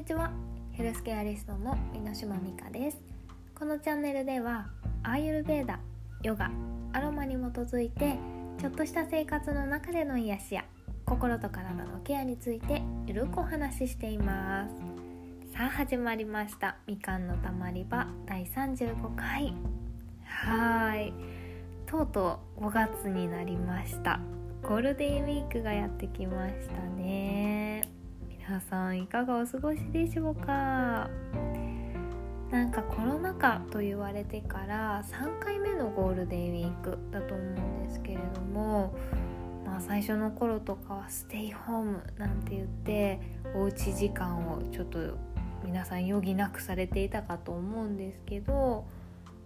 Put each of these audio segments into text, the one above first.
にちは。ヘルスケアリストの箕島美香です。このチャンネルではアーユルベーダヨガアロマに基づいてちょっとした生活の中での癒しや心と体のケアについてゆるくお話ししています。さあ始まりました。みかんのたまり場第35回。はい。とうとう5月になりました。ゴールデンウィークがやってきましたね。皆さんいかがお過ごしでしょうか？なんかコロナ禍と言われてから3回目のゴールデンウィークだと思うんですけれどもまあ最初の頃とかはステイホームなんて言っておうち時間をちょっと皆さん余儀なくされていたかと思うんですけど、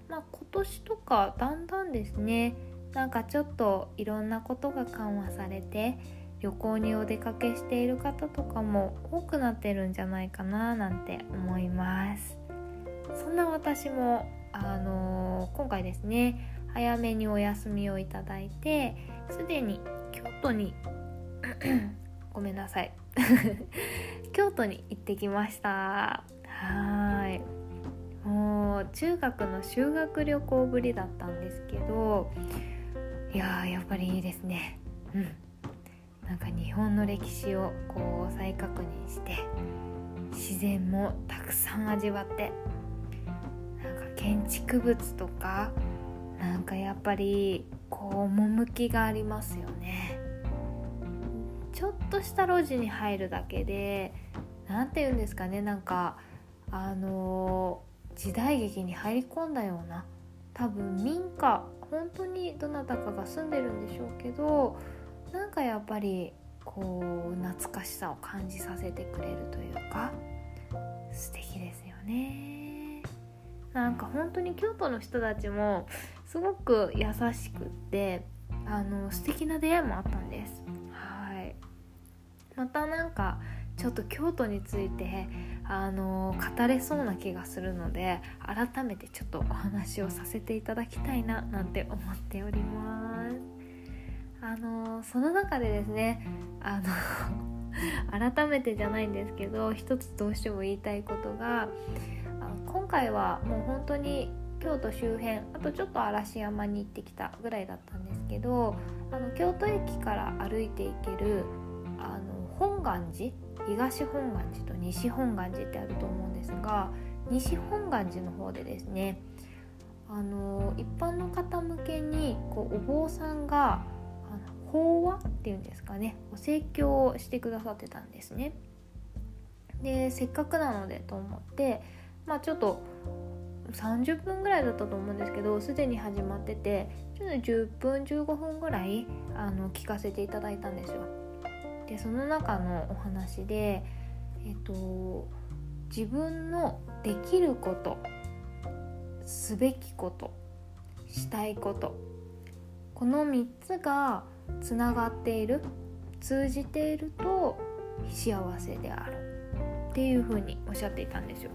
まあ、今年とかだんだんですねなんかちょっといろんなことが緩和されて旅行にお出かけしている方とかも多くなってるんじゃないかななんて思います。そんな私もあのー、今回ですね早めにお休みをいただいてすでに京都に ごめんなさい。京都に行ってきました。はい。もう中学の修学旅行ぶりだったんですけどいやーやっぱりいいですね。うん。なんか日本の歴史をこう再確認して自然もたくさん味わってなんか建築物とかなんかやっぱりこう趣がありますよね。ちょっとした路地に入るだけで何て言うんですかねなんかあの時代劇に入り込んだような多分民家本当にどなたかが住んでるんでしょうけどなんかやっぱりこう懐かしさを感じさせてくれるというか素敵ですよね。なんか本当に京都の人たちもすごく優しくってあの素敵な出会いもあったんです。はい。またなんかちょっと京都についてあの語れそうな気がするので改めてちょっとお話をさせていただきたいななんて思っております。あのその中でですねあの 改めてじゃないんですけど一つどうしても言いたいことがあ今回はもう本当に京都周辺あとちょっと嵐山に行ってきたぐらいだったんですけどあの京都駅から歩いていけるあの本願寺東本願寺と西本願寺ってあると思うんですが西本願寺の方でですねあの一般の方向けにこうお坊さんが法話っていうんですかね。お説教をしてくださってたんですね。でせっかくなのでと思ってまあちょっと30分ぐらいだったと思うんですけどすでに始まっててちょっと10分15分ぐらいあの聞かせていただいたんですよ。でその中のお話でえっと自分のできることすべきことしたいこと。この3つがつながっている通じていると幸せであるっていうふうにおっしゃっていたんですよ。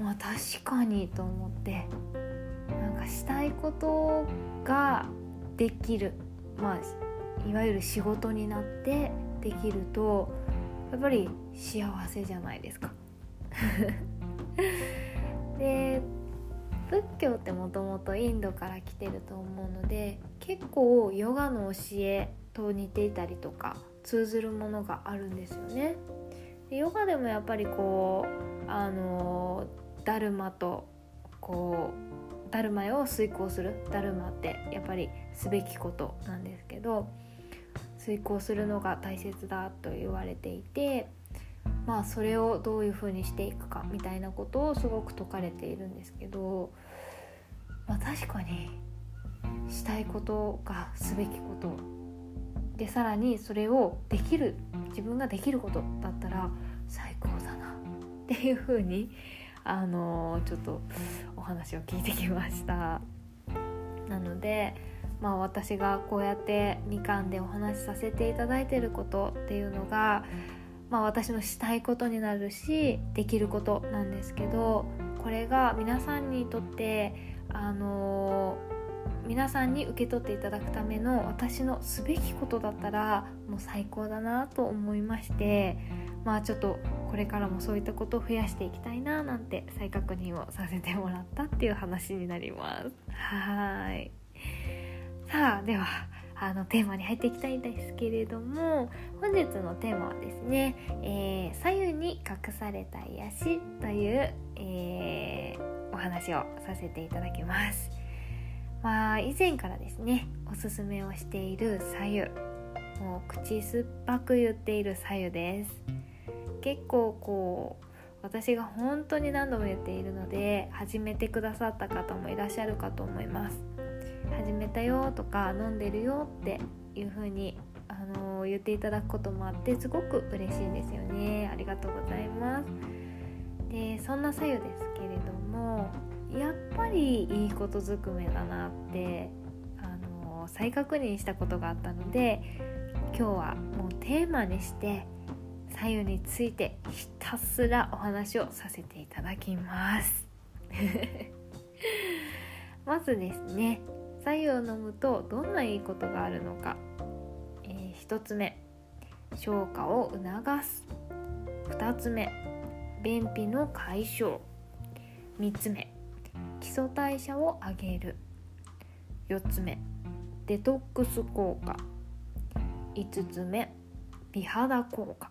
まあ確かにと思ってなんかしたいことができるまあいわゆる仕事になってできるとやっぱり幸せじゃないですか。で仏教ってもともとインドから来てると思うので結構ヨガの教えと似ていたりとか通ずるものがあるんですよね。でヨガでもやっぱりこうあのダルマとこうダルマを遂行するダルマってやっぱりすべきことなんですけど遂行するのが大切だと言われていてまあそれをどういうふうにしていくかみたいなことをすごく説かれているんですけど、まあ、確かにしたいことがすべきことでさらにそれをできる自分ができることだったら最高だなっていうふうにあのちょっとお話を聞いてきました。なのでまあ私がこうやってみかんでお話しさせていただいてることっていうのがまあ、私のしたいことになるしできることなんですけどこれが皆さんにとってあの、皆さんに受け取っていただくための私のすべきことだったらもう最高だなと思いましてまあちょっとこれからもそういったことを増やしていきたいななんて再確認をさせてもらったっていう話になります。はい。さあではあのテーマに入っていきたいんですけれども本日のテーマはですね、えー、左右に隠された癒しという、えー、お話をさせていただきます。まあ以前からですねおすすめをしている左右もう口酸っぱく言っている左右です。結構こう私が本当に何度も言っているので始めてくださった方もいらっしゃるかと思います。始めたよとか飲んでるよっていう風にあのー、言っていただくこともあってすごく嬉しいんですよね。ありがとうございます。でそんな左右ですけれどもやっぱりいいことずくめだなってあのー、再確認したことがあったので今日はもうテーマにして左右についてひたすらお話をさせていただきます。まずですね白湯を飲むとどんないいことがあるのか、えー、1つ目。消化を促す。2つ目。便秘の解消。3つ目。基礎代謝を上げる。4つ目。デトックス効果。5つ目。美肌効果。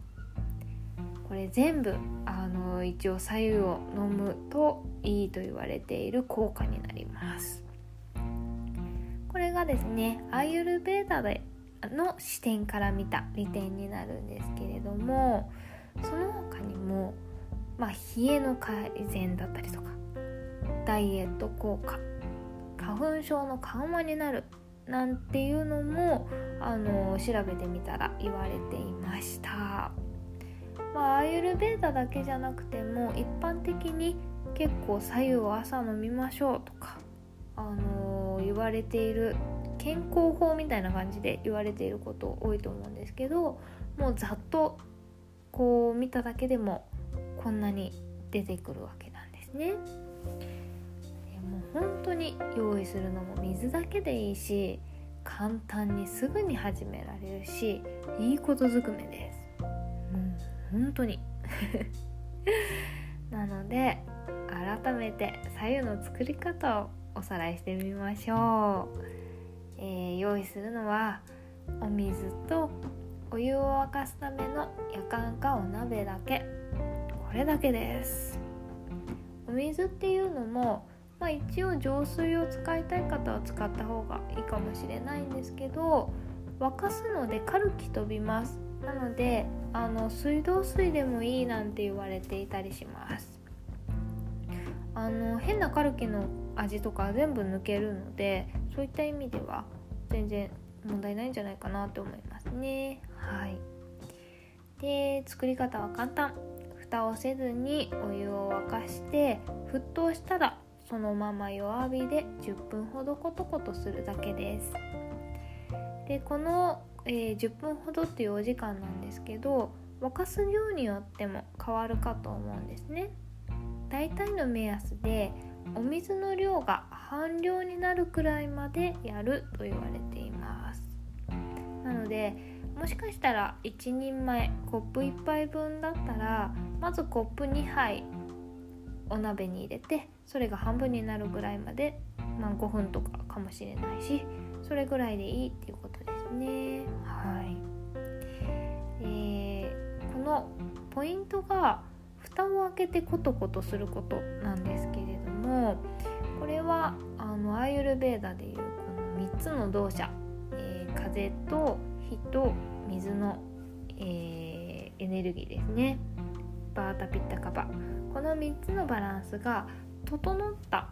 これ全部あの一応左右を飲むといいと言われている効果になります。これがですねアーユルベーダでの視点から見た利点になるんですけれどもその他にも、まあ、冷えの改善だったりとかダイエット効果花粉症の緩和になるなんていうのもあの調べてみたら言われていました。まあ、アーユルベーダだけじゃなくても一般的に結構左右を朝飲みましょうとかあの、言われている健康法みたいな感じで言われていること多いと思うんですけどもうざっとこう見ただけでもこんなに出てくるわけなんですね。もう本当に用意するのも水だけでいいし簡単にすぐに始められるしいいことずくめです。もう本当に なので改めて左右の作り方をおさらいしてみましょう、えー、用意するのはお水とお湯を沸かすための夜間かお鍋だけ。これだけです。お水っていうのも、まあ、一応浄水を使いたい方は使った方がいいかもしれないんですけど沸かすのでカルキ飛びます。なのであの水道水でもいいなんて言われていたりします。あの変なカルキの味とか全部抜けるのでそういった意味では全然問題ないんじゃないかなと思いますね。はい。で作り方は簡単。蓋をせずにお湯を沸かして沸騰したらそのまま弱火で10分ほどコトコトするだけです。でこの、えー、10分ほどっていうお時間なんですけど沸かす量によっても変わるかと思うんですね。大体の目安でお水の量が半量になるくらいまでやると言われています。なのでもしかしたら1人前コップ1杯分だったらまずコップ2杯お鍋に入れてそれが半分になるぐらいまで、まあ、5分とかかもしれないしそれぐらいでいいっていうことですね。はい、えー、このポイントが蓋を開けてコトコトすることなんですけれどもこれはあのアーユルベーダでいうこの3つの動作、えー、風と火と水の、えー、エネルギーですね。バータピッタカバ。この3つのバランスが整った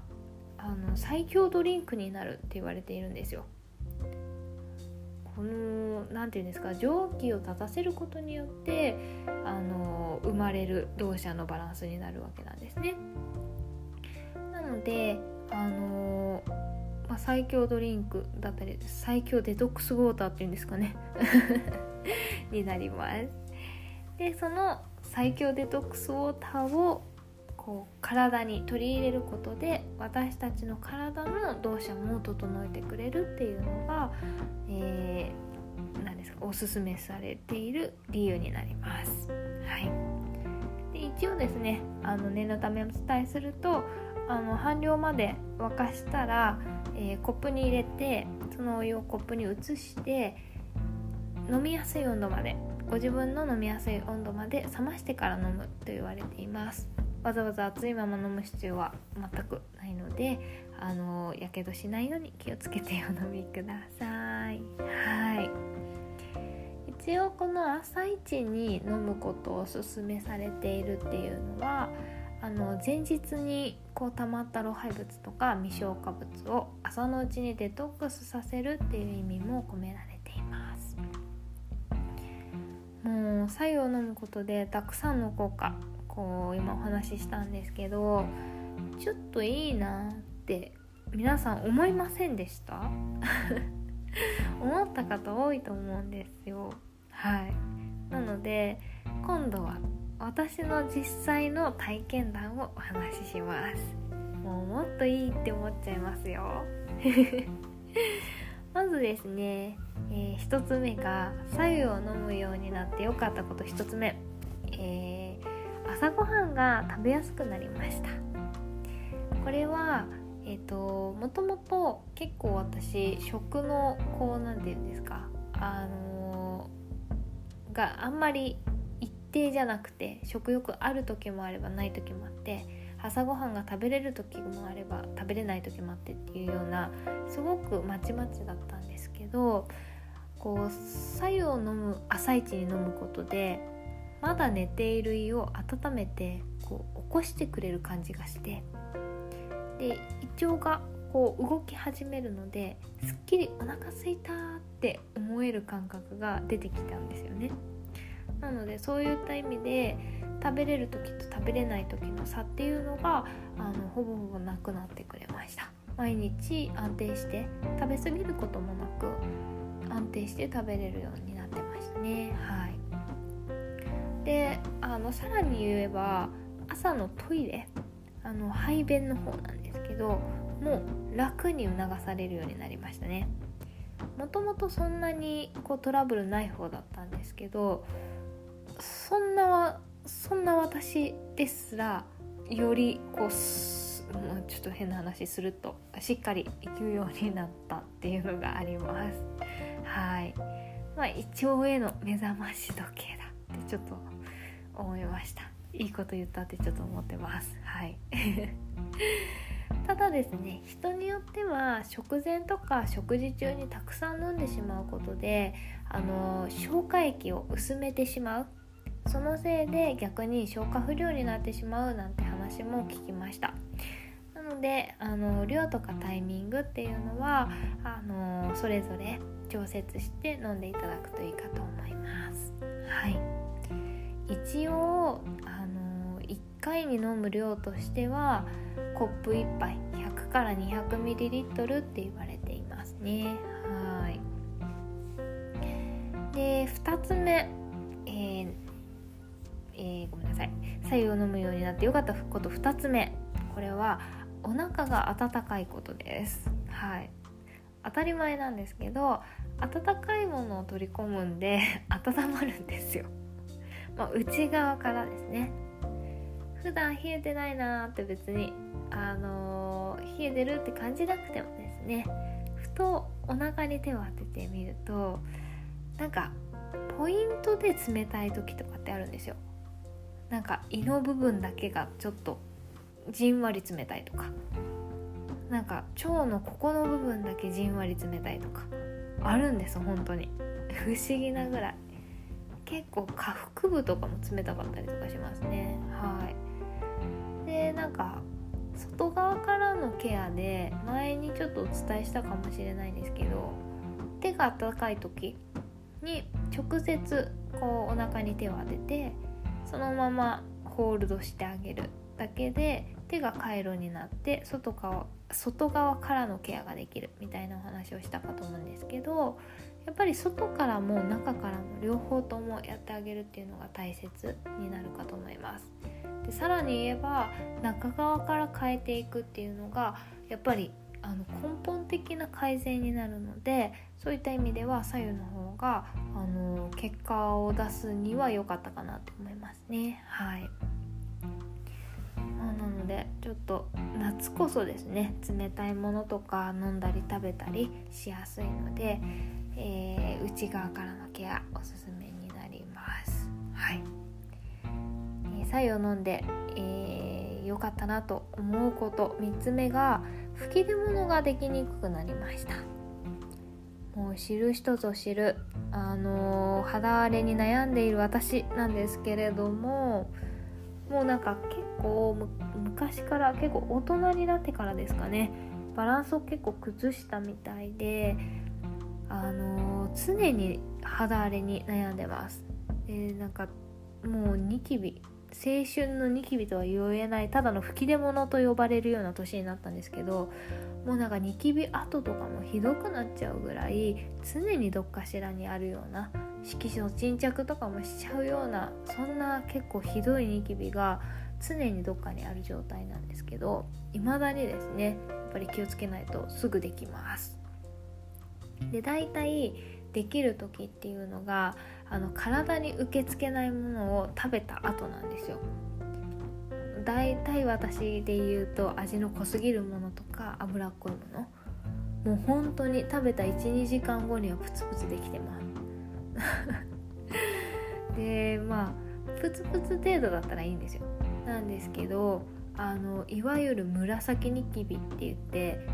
あの最強ドリンクになるって言われているんですよ。この何て言うんですか蒸気を立たせることによってあの生まれる動作のバランスになるわけなんですね。なのであのまあ、最強ドリンクだったり最強デトックスウォーターっていうんですかね になります。でその最強デトックスウォーターをこう体に取り入れることで私たちの体の動作も整えてくれるっていうのが、えー、何ですかおすすめされている理由になります。はい、で一応ですねあの念のためお伝えするとあの半量まで沸かしたら、えー、コップに入れてそのお湯をコップに移して飲みやすい温度までご自分の飲みやすい温度まで冷ましてから飲むと言われていますわざわざ熱いまま飲む必要は全くないのであのやけどしないように気をつけてお飲みください。はい。一応この朝一に飲むことをおすすめされているっていうのはあの前日にこう溜まった老廃物とか未消化物を朝のうちにデトックスさせるっていう意味も込められています。もう白湯を飲むことでたくさんの効果こう今お話ししたんですけどちょっといいなって皆さん思いませんでした？思った方多いと思うんですよ。はい。なので今度は私の実際の体験談をお話しします。もうもっといいって思っちゃいますよ。まずですね、えー、1つ目が白湯を飲むようになってよかったこと1つ目、えー、朝ごはんが食べやすくなりました。これはえっ、ー、ともともと結構私食のこう何て言うんですかあのー、があんまり一定じゃなくて食欲ある時もあればない時もあって朝ごはんが食べれる時もあれば食べれない時もあってっていうようなすごくまちまちだったんですけどこう白湯を飲む朝一に飲むことでまだ寝ている胃を温めてこう起こしてくれる感じがしてで胃腸がこう動き始めるのですっきりお腹すいたって思える感覚が出てきたんですよね。なのでそういった意味で食べれる時と食べれない時の差っていうのがあのほぼほぼなくなってくれました。毎日安定して食べ過ぎることもなく安定して食べれるようになってましたね。はい。であのさらに言えば朝のトイレあの排便の方なんですけどもう楽に促されるようになりましたね。もともとそんなにこうトラブルない方だったんですけどそんなそんな私ですらよりこう、ちょっと変な話するとしっかり行くようになったっていうのがあります。はい。まあ胃腸への目覚まし時計だってちょっと思いました。いいこと言ったってちょっと思ってます。はい。ただですね人によっては食前とか食事中にたくさん飲んでしまうことであの消化液を薄めてしまう。そのせいで逆に消化不良になってしまうなんて話も聞きました。なのであの量とかタイミングっていうのはあのそれぞれ調節して飲んでいただくといいかと思います。はい。一応あの1回に飲む量としてはコップ1杯100から 200ml って言われていますね。はい。で2つ目、えーえー、ごめんなさい。白湯を飲むようになってよかったこと2つ目。これはお腹が温かいことです。はい。当たり前なんですけど温かいものを取り込むんで 温まるんですよ、まあ、内側からですね。普段冷えてないなーって別にあのー、冷えてるって感じなくてもですね。ふとお腹に手を当ててみるとなんかポイントで冷たい時とかってあるんですよ。なんか胃の部分だけがちょっとじんわり冷たいとか。なんか腸のここの部分だけじんわり冷たいとか。あるんです本当に。不思議なぐらい。結構下腹部とかも冷たかったりとかしますね。はい。でなんか外側からのケアで前にちょっとお伝えしたかもしれないんですけど手が温かい時に直接こうお腹に手を当ててそのままホールドしてあげるだけで手が回路になって外側外側からのケアができるみたいなお話をしたかと思うんですけどやっぱり外からも中からも両方ともやってあげるっていうのが大切になるかと思います。でさらに言えば中側から変えていくっていうのがやっぱりあの根本的な改善になるのでそういった意味では左右の方があの結果を出すには良かったかなと思いますね。はい、まあ、なのでちょっと夏こそですね冷たいものとか飲んだり食べたりしやすいので、えー、内側からのケアおすすめになります。はい、えー、左右飲んで、えー、良かったなと思うこと3つ目が吹き出物ができにくくなりました。もう知る人ぞ知るあのー、肌荒れに悩んでいる私なんですけれどももうなんか結構昔から結構大人になってからですかね。バランスを結構崩したみたいであの、常に肌荒れに悩んでます。でなんかもうニキビ青春のニキビとは言えないただの吹き出物と呼ばれるような年になったんですけどもうなんかニキビ跡とかもひどくなっちゃうぐらい常にどっかしらにあるような色素沈着とかもしちゃうようなそんな結構ひどいニキビが常にどっかにある状態なんですけど未だにですねやっぱり気をつけないとすぐできます。で大体できる時っていうのがあの体に受け付けないものを食べた後なんですよ。大体私で言うと味の濃すぎるものとか脂っこいもの。もう本当に食べた12時間後にはプツプツできてます。でまあプツプツ程度だったらいいんですよ。なんですけどあのいわゆる紫ニキビって言って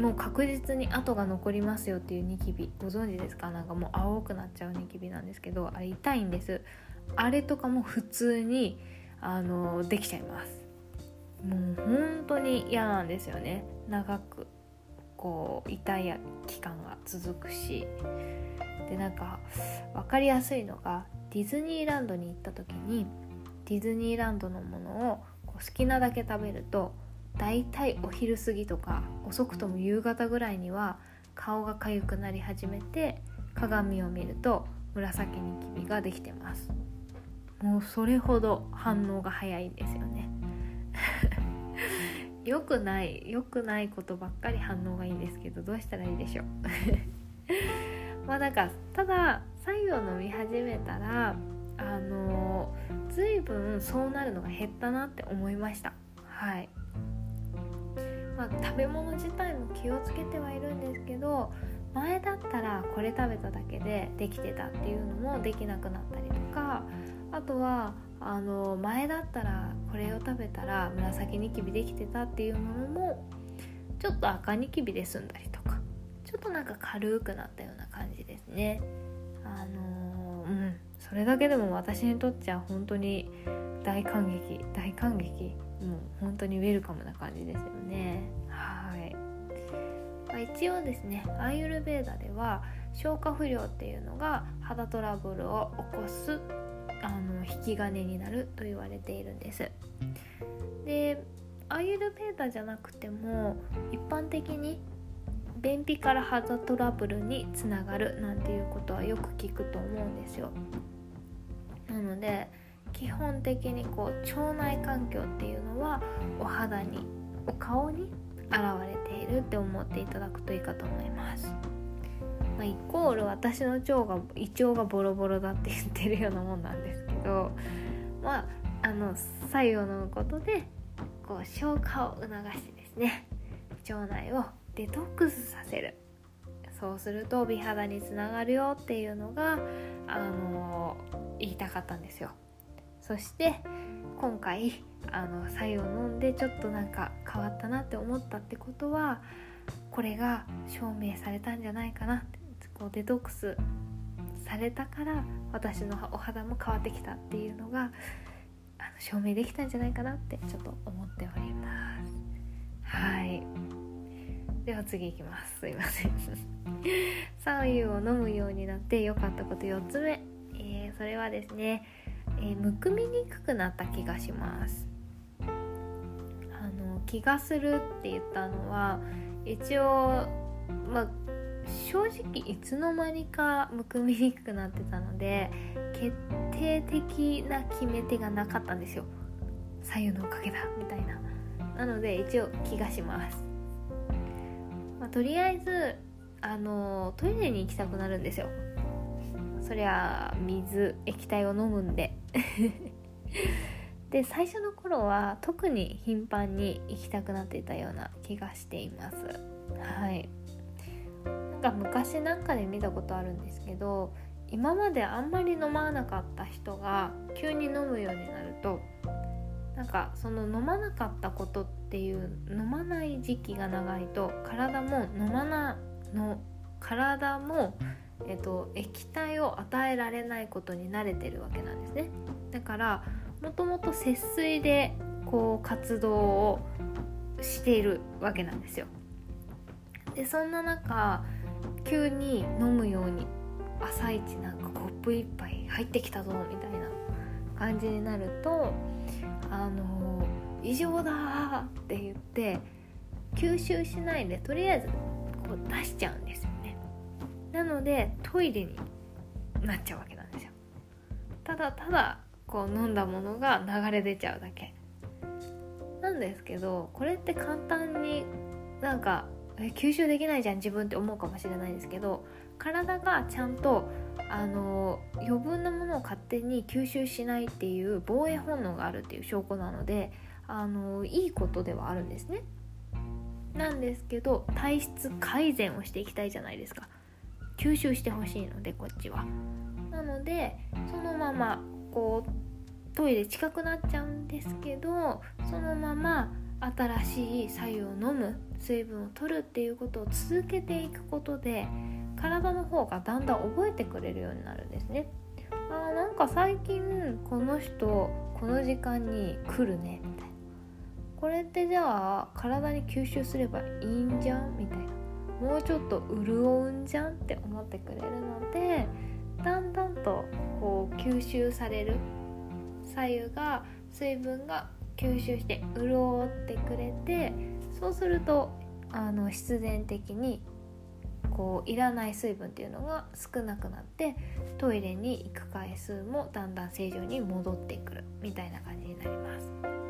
もう確実に跡が残りますよっていうニキビご存知ですか？なんかもう青くなっちゃうニキビなんですけどあれ痛いんです。あれとかも普通にあのできちゃいます。もう本当に嫌なんですよね。長くこう痛い期間が続くし。でなんか分かりやすいのがディズニーランドに行った時にディズニーランドのものをこう好きなだけ食べるとだいたいお昼過ぎとか遅くとも夕方ぐらいには顔が痒くなり始めて鏡を見ると紫ニキビができてます。もうそれほど反応が早いんですよね。良くない良くないことばっかり反応がいいんですけどどうしたらいいでしょう。まあなんかただ左右を飲み始めたらあの随分そうなるのが減ったなって思いました。はい。まあ、食べ物自体も気をつけてはいるんですけど前だったらこれ食べただけでできてたっていうのもできなくなったりとかあとはあの前だったらこれを食べたら紫ニキビできてたっていうものもちょっと赤ニキビで済んだりとかちょっとなんか軽くなったような感じですね。あのうん。それだけでも私にとっちゃ本当に大感激大感激。もう本当にウェルカムな感じですよね。はい、まあ、一応ですねアーユルベーダでは消化不良っていうのが肌トラブルを起こすあの引き金になると言われているんです。でアーユルベーダじゃなくても一般的に便秘から肌トラブルにつながるなんていうことはよく聞くと思うんですよ。なので基本的にこう腸内環境っていうのはお肌にお顔に現れているって思っていただくといいかと思います、まあ、イコール私の腸が胃腸がボロボロだって言ってるようなもんなんですけどまああの左右を飲むことでこう消化を促してですね腸内をデトックスさせる。そうすると美肌につながるよっていうのがあの言いたかったんですよそして今回あの白湯を飲んでちょっとなんか変わったなって思ったってことはこれが証明されたんじゃないかなってこうデトックスされたから私のお肌も変わってきたっていうのがあの証明できたんじゃないかなってちょっと思っております。はい。では次いきます。すいません。左右を飲むようになって良かったこと4つ目、えー、それはですねえー、むくみにくくなった気がします。あの気がするって言ったのは一応まあ正直いつの間にかむくみにくくなってたので決定的な決め手がなかったんですよ。左右のおかげだみたいな。なので一応気がします。まあ、とりあえずあのトイレに行きたくなるんですよ。そりゃ水液体を飲むんで。で最初の頃は特に頻繁に行きたくなっていたような気がしています。はい。なんか昔なんかで見たことあるんですけど今まであんまり飲まなかった人が急に飲むようになるとなんかその飲まなかったことっていう飲まない時期が長いと体も飲まなの体も、えっと、液体を与えられないことに慣れてるわけなんですね。だからもともと節水でこう活動をしているわけなんですよ。でそんな中急に飲むように朝一なんかコップ一杯入ってきたぞみたいな感じになるとあの異常だって言って吸収しないでとりあえずこう出しちゃうんですなのでトイレになっちゃうわけなんですよ。ただただこう飲んだものが流れ出ちゃうだけ。なんですけどこれって簡単になんか吸収できないじゃん自分って思うかもしれないですけど体がちゃんとあの余分なものを勝手に吸収しないっていう防衛本能があるっていう証拠なのであのいいことではあるんですね。なんですけど体質改善をしていきたいじゃないですか。吸収してほしいのでこっちは。なのでそのままこうトイレ近くなっちゃうんですけどそのまま新しい白湯を飲む水分を取るっていうことを続けていくことで体の方がだんだん覚えてくれるようになるんですね。あーなんか最近この人この時間に来るねみたいなこれってじゃあ体に吸収すればいいんじゃん？みたいなもうちょっと潤うんじゃんって思ってくれるのでだんだんとこう吸収される左右が水分が吸収して潤ってくれてそうするとあの必然的にこういらない水分っていうのが少なくなってトイレに行く回数もだんだん正常に戻ってくるみたいな感じになります。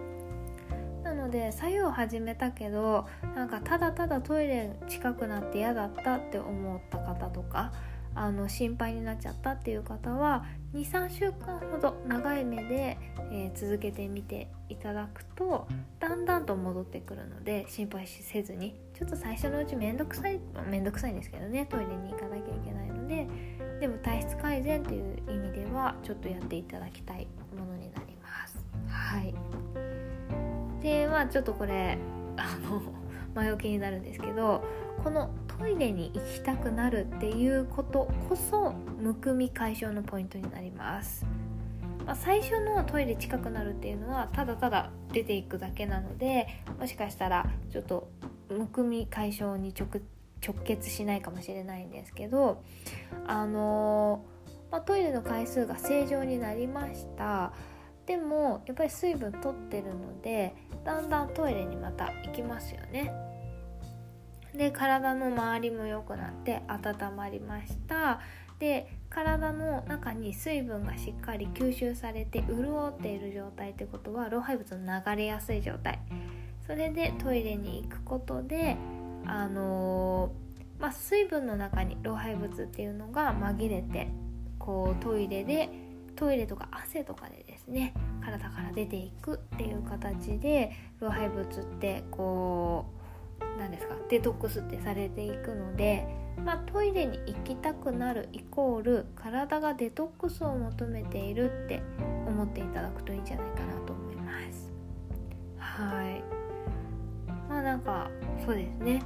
ので作用を始めたけどなんかただただトイレ近くなって嫌だったって思った方とかあの心配になっちゃったっていう方は23週間ほど長い目で、えー、続けてみていただくとだんだんと戻ってくるので心配せずにちょっと最初のうちめんどくさいめんどくさいんですけどねトイレに行かなきゃいけないのででも体質改善という意味ではちょっとやっていただきたいものになります。はい。でまあちょっとこれあの前置きになるんですけどこのトイレに行きたくなるっていうことこそむくみ解消のポイントになります、まあ、最初のトイレ近くなるっていうのはただただ出ていくだけなのでもしかしたらちょっとむくみ解消に直結しないかもしれないんですけどあの、まあ、トイレの回数が正常になりました。でもやっぱり水分取ってるのでだんだんトイレにまた行きますよね。で体の周りも良くなって温まりました。で体の中に水分がしっかり吸収されて潤っている状態ってことは老廃物の流れやすい状態。それでトイレに行くことであのー、まあ、水分の中に老廃物っていうのが紛れてこうトイレでトイレとか汗とかでですね。体から出ていくっていう形で老廃物ってこう何ですかデトックスってされていくので、まあ、トイレに行きたくなるイコール体がデトックスを求めているって思っていただくといいんじゃないかなと思います。はい。まあなんかそうですね。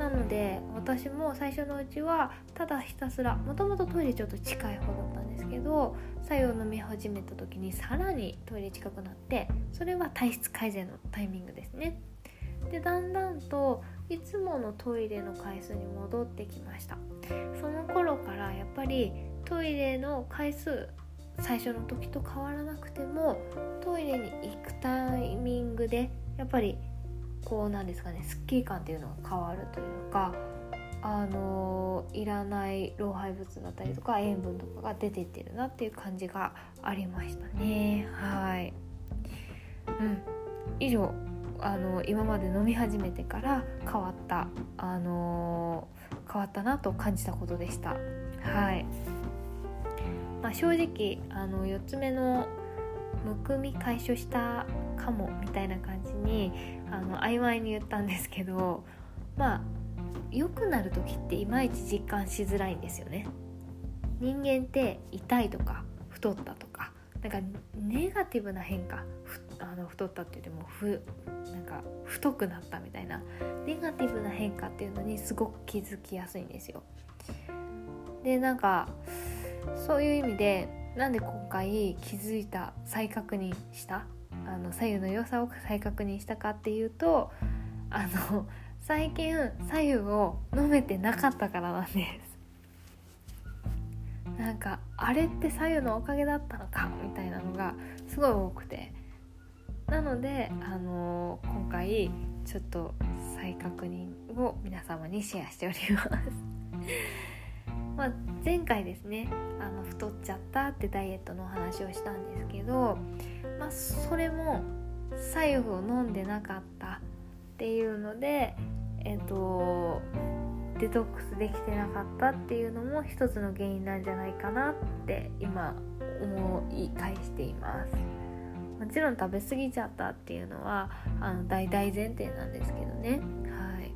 なので私も最初のうちはただひたすらもともとトイレちょっと近い方だったんですけど作用飲み始めた時にさらにトイレ近くなってそれは体質改善のタイミングですね。でだんだんといつものトイレの回数に戻ってきました。その頃からやっぱりトイレの回数最初の時と変わらなくてもトイレに行くタイミングでやっぱりこうなんですかねすっきり感っていうのが変わるというかあのいらない老廃物だったりとか塩分とかが出てってるなっていう感じがありましたね。はい。うん。以上あの今まで飲み始めてから変わった、あの変わったなと感じたことでした。はい。まあ、正直あの4つ目のむくみ解消したかもみたいな感じにあの曖昧に言ったんですけどまあ良くなる時っていまいち実感しづらいんですよね。人間って痛いとか太ったとかなんかネガティブな変化あの太ったって言ってもふなんか太くなったみたいなネガティブな変化っていうのにすごく気づきやすいんですよ。でなんかそういう意味でなんで今回気づいた再確認したあの左右の良さを再確認したかっていうとあの最近左右を飲めてなかったからなんです。なんかあれって左右のおかげだったのかみたいなのがすごい多くて。なので、あの、今回ちょっと再確認を皆様にシェアしております。まあ前回ですねあの太っちゃったってダイエットのお話をしたんですけど、まあ、それも左右を飲んでなかったっていうのでえっ、ー、とデトックスできてなかったっていうのも一つの原因なんじゃないかなって今思い返しています。もちろん食べ過ぎちゃったっていうのはあの大大前提なんですけどね。はい。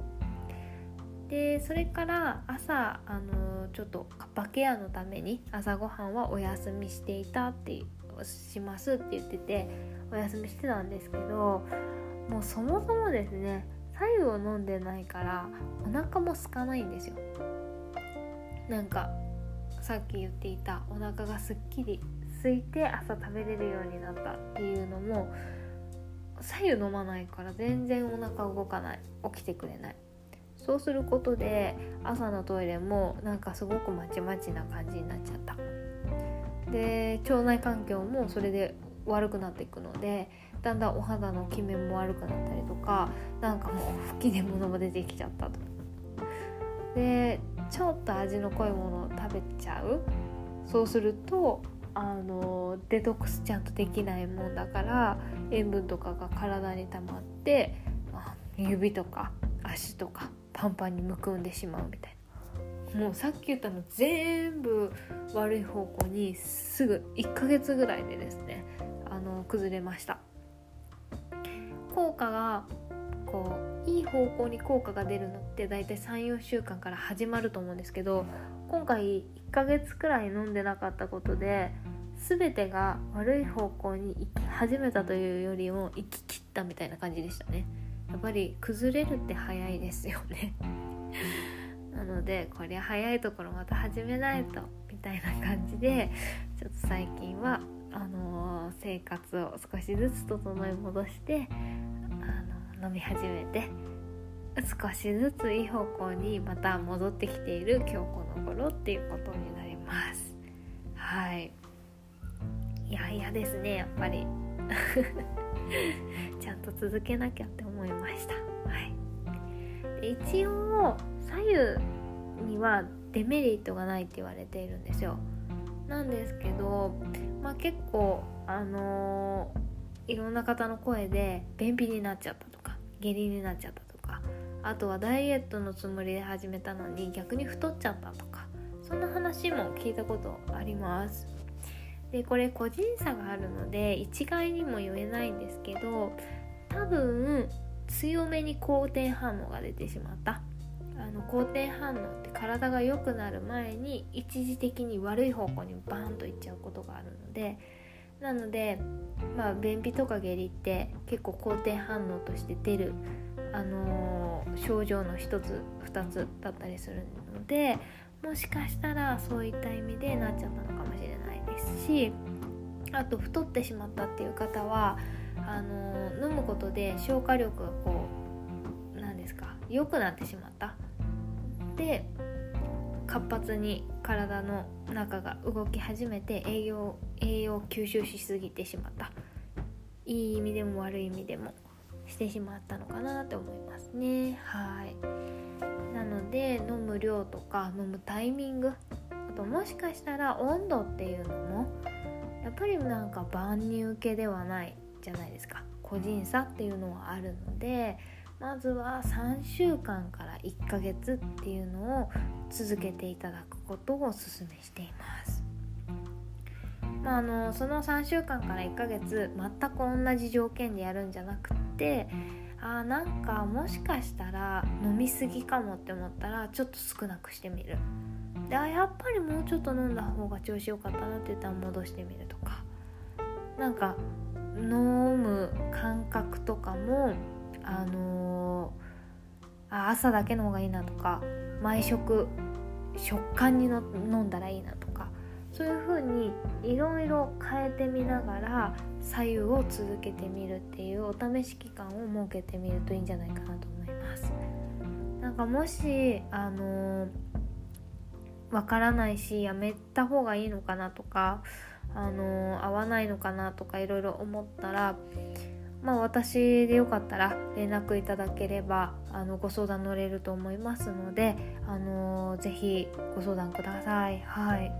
でそれから朝あのちょっとカッパケアのために朝ごはんはお休みしていたっていうしますって言っててお休みしてたんですけどもうそもそもですね白湯を飲んでないからお腹も空かないんですよ。なんかさっき言っていたお腹がすっきり空いて朝食べれるようになったっていうのも左右飲まないから全然お腹動かない。起きてくれない。そうすることで朝のトイレもなんかすごくまちまちな感じになっちゃった。で腸内環境もそれで悪くなっていくのでだんだんお肌のキメも悪くなったりとかなんかもう吹き出物も出てきちゃったと。でちょっと味の濃いものを食べちゃう。そうするとあのデトックスちゃんとできないもんだから塩分とかが体に溜まって指とか足とかパンパンにむくんでしまうみたいな。もうさっき言ったの全部悪い方向にすぐ1ヶ月ぐらいでですねあの崩れました。効果がこういい方向に効果が出るのって大体34週間から始まると思うんですけど今回1ヶ月くらい飲んでなかったことで全てが悪い方向に行き始めたというよりも行き切ったみたいな感じでしたね。やっぱり崩れるって早いですよね。なのでこりゃ早いところまた始めないとみたいな感じでちょっと最近はあのー、生活を少しずつ整い戻してあの飲み始めて少しずついい方向にまた戻ってきている今日この頃っていうことになります。はい。いやいやですねやっぱり。ちゃんと続けなきゃって思いました。はい。で一応左右にはデメリットがないって言われているんですよ。なんですけど、まあ、結構あのー、いろんな方の声で便秘になっちゃったとか下痢になっちゃったとかあとはダイエットのつもりで始めたのに逆に太っちゃったとかそんな話も聞いたことあります。でこれ個人差があるので一概にも言えないんですけど多分強めに好転反応が出てしまった。の好転反応って体が良くなる前に一時的に悪い方向にバーンといっちゃうことがあるのでなので、まあ、便秘とか下痢って結構好転反応として出る、あのー、症状の1つ2つだったりするのでもしかしたらそういった意味でなっちゃったのかもしれないですしあと太ってしまったっていう方はあのー、飲むことで消化力がこう何ですか良くなってしまった。で活発に体の中が動き始めて栄養栄養を吸収しすぎてしまった。いい意味でも悪い意味でもしてしまったのかなって思いますね。はい。なので飲む量とか飲むタイミング。あともしかしたら温度っていうのもやっぱりなんか万人受けではないじゃないですか。個人差っていうのはあるのでまずは3週間から1ヶ月っていうのを続けていただくことをお勧めしています。まあ、あのその3週間から1ヶ月全く同じ条件でやるんじゃなくってあなんかもしかしたら飲みすぎかもって思ったらちょっと少なくしてみるであやっぱりもうちょっと飲んだ方が調子よかったなって言ったら戻してみるとかなんか飲む感覚とかもあのー、あ朝だけの方がいいなとか毎食食感にの飲んだらいいなとかそういう風にいろいろ変えてみながら左右を続けてみるっていうお試し期間を設けてみるといいんじゃないかなと思います。なんかもしあのわからないしやめた方がいいのかなとかあの合わないのかなとかいろいろ思ったらまあ、私でよかったら連絡いただければあのご相談乗れると思いますので、あのー、ぜひご相談ください。はい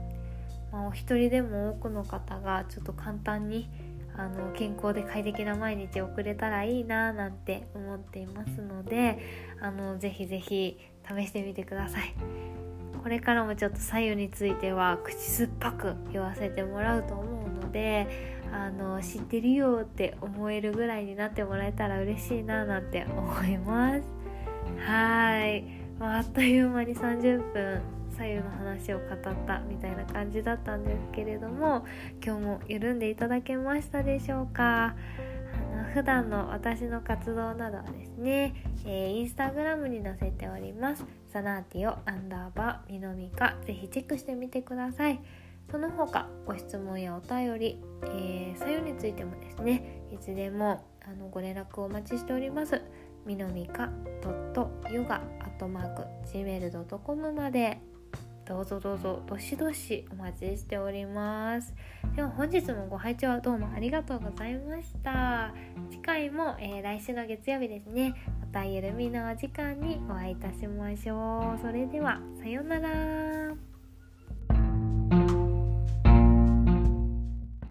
まあ、お一人でも多くの方がちょっと簡単にあの健康で快適な毎日を送れたらいいななんて思っていますのであのぜひぜひ試してみてください。これからもちょっと左右については口酸っぱく言わせてもらうと思うのであの知ってるよって思えるぐらいになってもらえたら嬉しいななんて思います。はい、まあ、あっという間に30分左右の話を語ったみたいな感じだったんですけれども今日も緩んでいただけましたでしょうか？あの普段の私の活動などはですね、えー、インスタグラムに載せております。サナーティオアンダーバーミノミカぜひチェックしてみてください。その他ご質問やお便り、えー、作用についてもですねいつでもあのご連絡をお待ちしております。みのみか .yoga.gmail.com まで。どうぞどうぞどしどしお待ちしております。では本日もご拝聴どうもありがとうございました。次回も、えー、来週の月曜日ですね。またゆるみのお時間にお会いいたしましょう。それではさようなら。